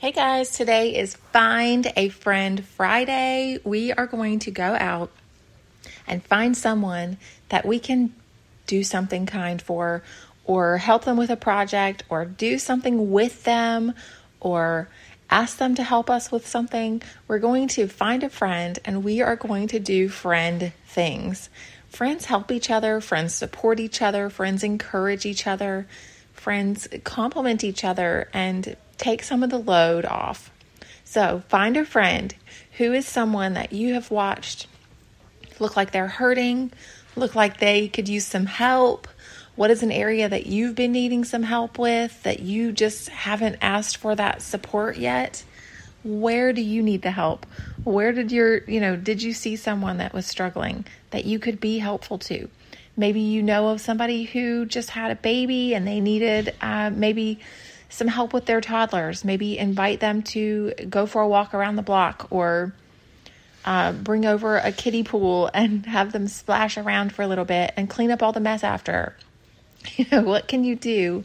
Hey guys, today is Find a Friend Friday. We are going to go out and find someone that we can do something kind for, or help them with a project, or do something with them, or ask them to help us with something. We're going to find a friend and we are going to do friend things. Friends help each other, friends support each other, friends encourage each other, friends compliment each other, and take some of the load off. So find a friend who is someone that you have watched look like they're hurting, look like they could use some help. What is an area that you've been needing some help with that you just haven't asked for that support yet? Where do you need the help? Where did your, you know, did you see someone that was struggling that you could be helpful to? Maybe you know of somebody who just had a baby and they needed uh, maybe some help with their toddlers. Maybe invite them to go for a walk around the block or uh, bring over a kiddie pool and have them splash around for a little bit and clean up all the mess after. You know, what can you do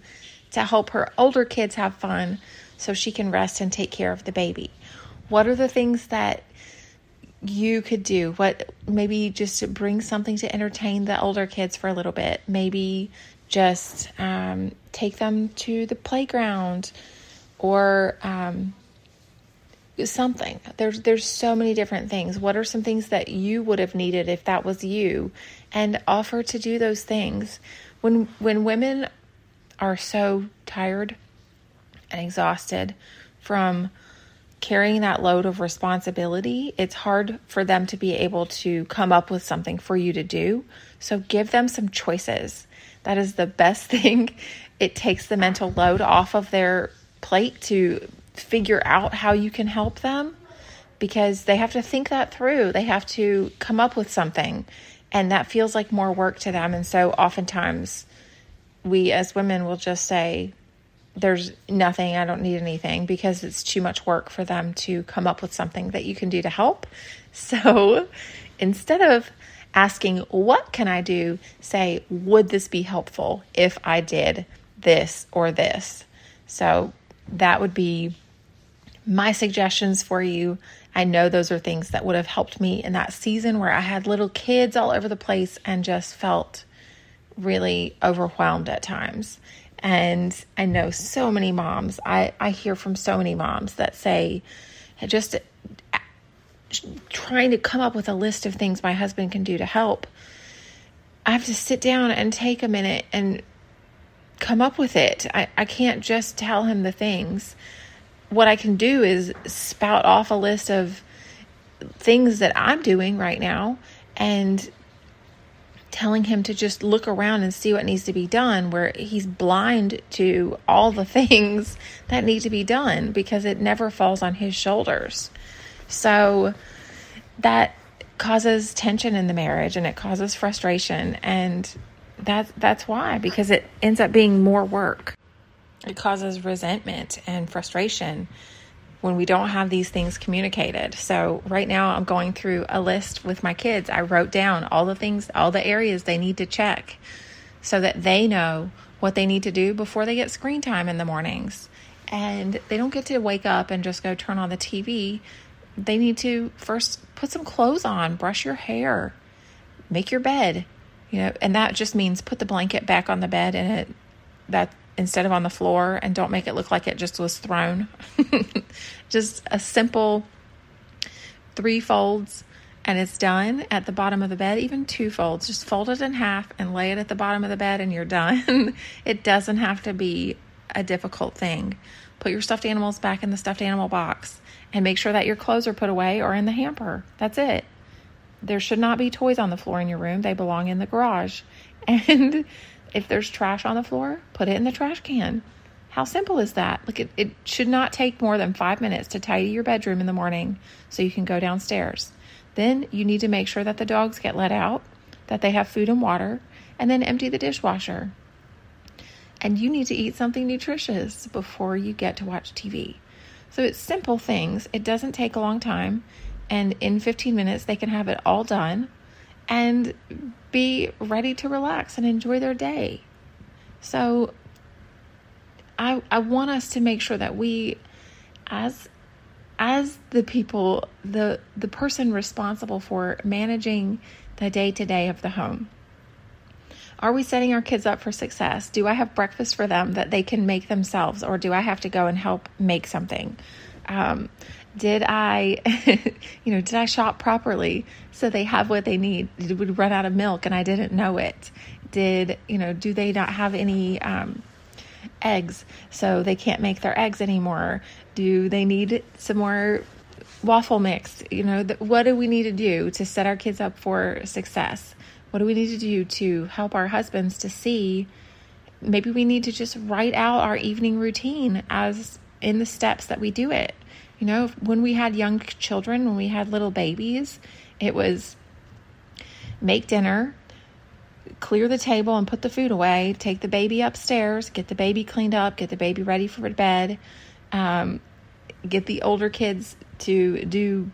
to help her older kids have fun so she can rest and take care of the baby? What are the things that you could do? What maybe just bring something to entertain the older kids for a little bit? Maybe just um, take them to the playground or um, something. There's there's so many different things. What are some things that you would have needed if that was you, and offer to do those things. When when women are so tired and exhausted from carrying that load of responsibility, it's hard for them to be able to come up with something for you to do. So give them some choices. That is the best thing. It takes the mental load off of their plate to figure out how you can help them because they have to think that through. They have to come up with something, and that feels like more work to them. And so, oftentimes, we as women will just say, There's nothing, I don't need anything because it's too much work for them to come up with something that you can do to help. So, instead of asking, What can I do? Say, Would this be helpful if I did this or this? So that would be my suggestions for you. I know those are things that would have helped me in that season where I had little kids all over the place and just felt really overwhelmed at times. And I know so many moms, I, I hear from so many moms that say, just trying to come up with a list of things my husband can do to help, I have to sit down and take a minute and come up with it. I, I can't just tell him the things. What I can do is spout off a list of things that I'm doing right now and telling him to just look around and see what needs to be done, where he's blind to all the things that need to be done because it never falls on his shoulders. So that causes tension in the marriage and it causes frustration and that's that's why because it ends up being more work. It causes resentment and frustration when we don't have these things communicated. So, right now I'm going through a list with my kids. I wrote down all the things, all the areas they need to check so that they know what they need to do before they get screen time in the mornings. And they don't get to wake up and just go turn on the TV they need to first put some clothes on, brush your hair, make your bed, you know, and that just means put the blanket back on the bed and it that instead of on the floor and don't make it look like it just was thrown. just a simple three folds and it's done at the bottom of the bed, even two folds. Just fold it in half and lay it at the bottom of the bed and you're done. it doesn't have to be a difficult thing. Put your stuffed animals back in the stuffed animal box and make sure that your clothes are put away or in the hamper. That's it. There should not be toys on the floor in your room. They belong in the garage. And if there's trash on the floor, put it in the trash can. How simple is that? Like it, it should not take more than five minutes to tidy your bedroom in the morning so you can go downstairs. Then you need to make sure that the dogs get let out, that they have food and water, and then empty the dishwasher. And you need to eat something nutritious before you get to watch TV. So it's simple things. It doesn't take a long time. And in 15 minutes, they can have it all done and be ready to relax and enjoy their day. So I, I want us to make sure that we as as the people the the person responsible for managing the day-to-day of the home are we setting our kids up for success? Do i have breakfast for them that they can make themselves or do i have to go and help make something? Um, did i you know did i shop properly so they have what they need? Did we run out of milk and i didn't know it? Did you know do they not have any um, eggs so they can't make their eggs anymore? Do they need some more waffle mix? You know what do we need to do to set our kids up for success what do we need to do to help our husbands to see maybe we need to just write out our evening routine as in the steps that we do it you know when we had young children when we had little babies it was make dinner clear the table and put the food away, take the baby upstairs, get the baby cleaned up, get the baby ready for bed, um, get the older kids to do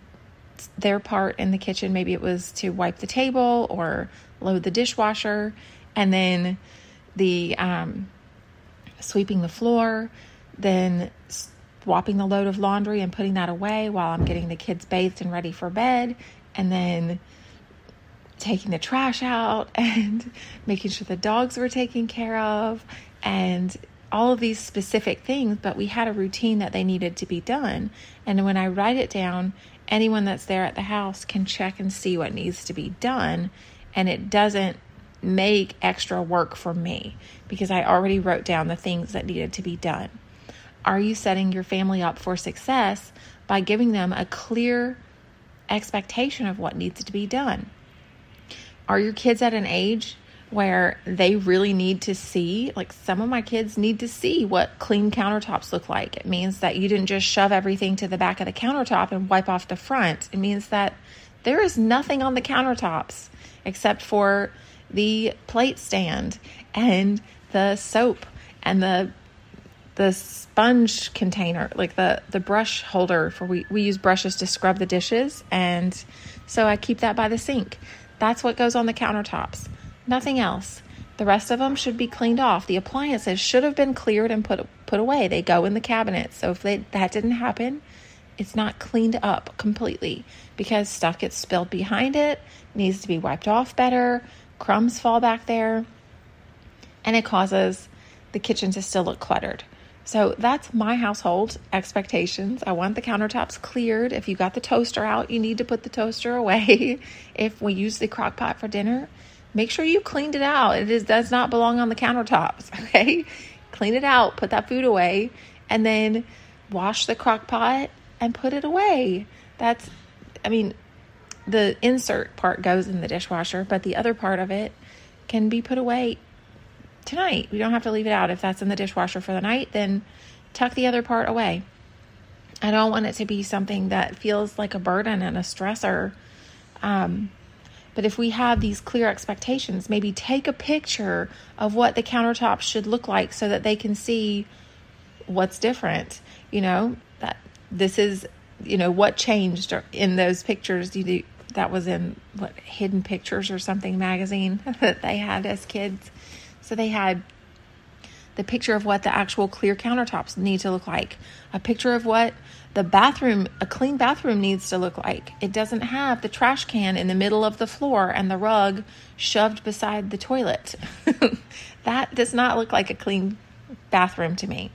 their part in the kitchen. Maybe it was to wipe the table or load the dishwasher, and then the um, sweeping the floor, then swapping the load of laundry and putting that away while I'm getting the kids bathed and ready for bed, and then taking the trash out and making sure the dogs were taken care of and all of these specific things, but we had a routine that they needed to be done. And when I write it down, anyone that's there at the house can check and see what needs to be done. And it doesn't make extra work for me because I already wrote down the things that needed to be done. Are you setting your family up for success by giving them a clear expectation of what needs to be done? Are your kids at an age where they really need to see, like some of my kids need to see what clean countertops look like. It means that you didn't just shove everything to the back of the countertop and wipe off the front. It means that there is nothing on the countertops except for the plate stand and the soap and the the sponge container, like the the brush holder for we we use brushes to scrub the dishes and so I keep that by the sink. That's what goes on the countertops. Nothing else. The rest of them should be cleaned off. The appliances should have been cleared and put put away. They go in the cabinet. So if they, that didn't happen, it's not cleaned up completely because stuff gets spilled behind it, needs to be wiped off better, crumbs fall back there, and it causes the kitchen to still look cluttered. So that's my household expectations. I want the countertops cleared. If you got the toaster out, you need to put the toaster away. if we use the crock pot for dinner, make sure you cleaned it out. It is, does not belong on the countertops, okay? Clean it out, put that food away, and then wash the crock pot and put it away. That's, I mean, the insert part goes in the dishwasher, but the other part of it can be put away tonight. We don't have to leave it out. If that's in the dishwasher for the night, then tuck the other part away. I don't want it to be something that feels like a burden and a stressor. Um, but if we have these clear expectations, maybe take a picture of what the countertops should look like so that they can see what's different. You know, that this is, you know, what changed in those pictures. You that was in what Hidden Pictures or something magazine that they had as kids. So they had the picture of what the actual clear countertops need to look like, a picture of what the bathroom, a clean bathroom needs to look like. It doesn't have the trash can in the middle of the floor and the rug shoved beside the toilet. that does not look like a clean bathroom to me.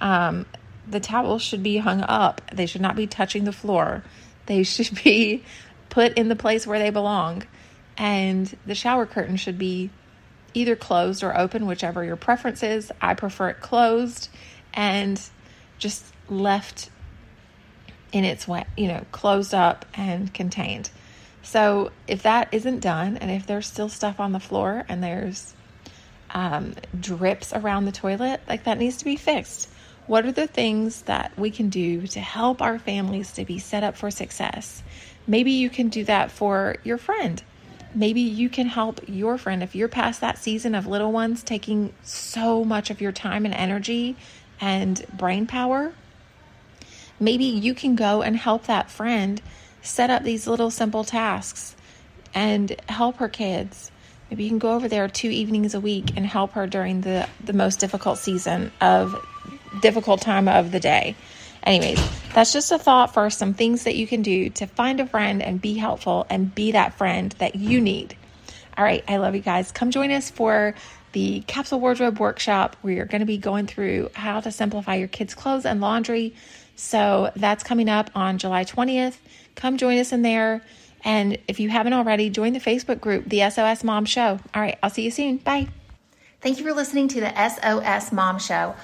Um, the towels should be hung up, they should not be touching the floor, they should be put in the place where they belong. And the shower curtain should be either closed or open, whichever your preference is. I prefer it closed and just left in its way, you know, closed up and contained. So if that isn't done, and if there's still stuff on the floor and there's um, drips around the toilet, like that needs to be fixed. What are the things that we can do to help our families to be set up for success? Maybe you can do that for your friend maybe you can help your friend if you're past that season of little ones taking so much of your time and energy and brain power. Maybe you can go and help that friend set up these little simple tasks and help her kids. Maybe you can go over there two evenings a week and help her during the, the most difficult season of difficult time of the day Anyways, that's just a thought for some things that you can do to find a friend and be helpful and be that friend that you need. All right, I love you guys. Come join us for the capsule wardrobe workshop where you're going to be going through how to simplify your kids' clothes and laundry. So that's coming up on July 20th. Come join us in there. And if you haven't already, join the Facebook group, the SOS Mom Show. All right, I'll see you soon. Bye. Thank you for listening to the SOS Mom Show.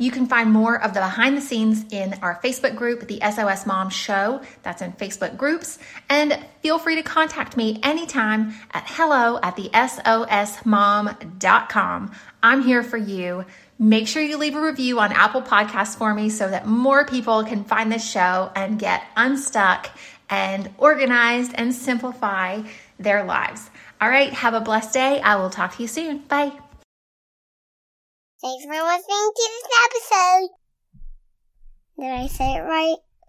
You can find more of the behind the scenes in our Facebook group, the SOS Mom Show. That's in Facebook groups. And feel free to contact me anytime at hello at the SOSmom.com. I'm here for you. Make sure you leave a review on Apple Podcasts for me so that more people can find this show and get unstuck and organized and simplify their lives. All right, have a blessed day. I will talk to you soon. Bye. Thanks for listening to this episode. Did I say it right?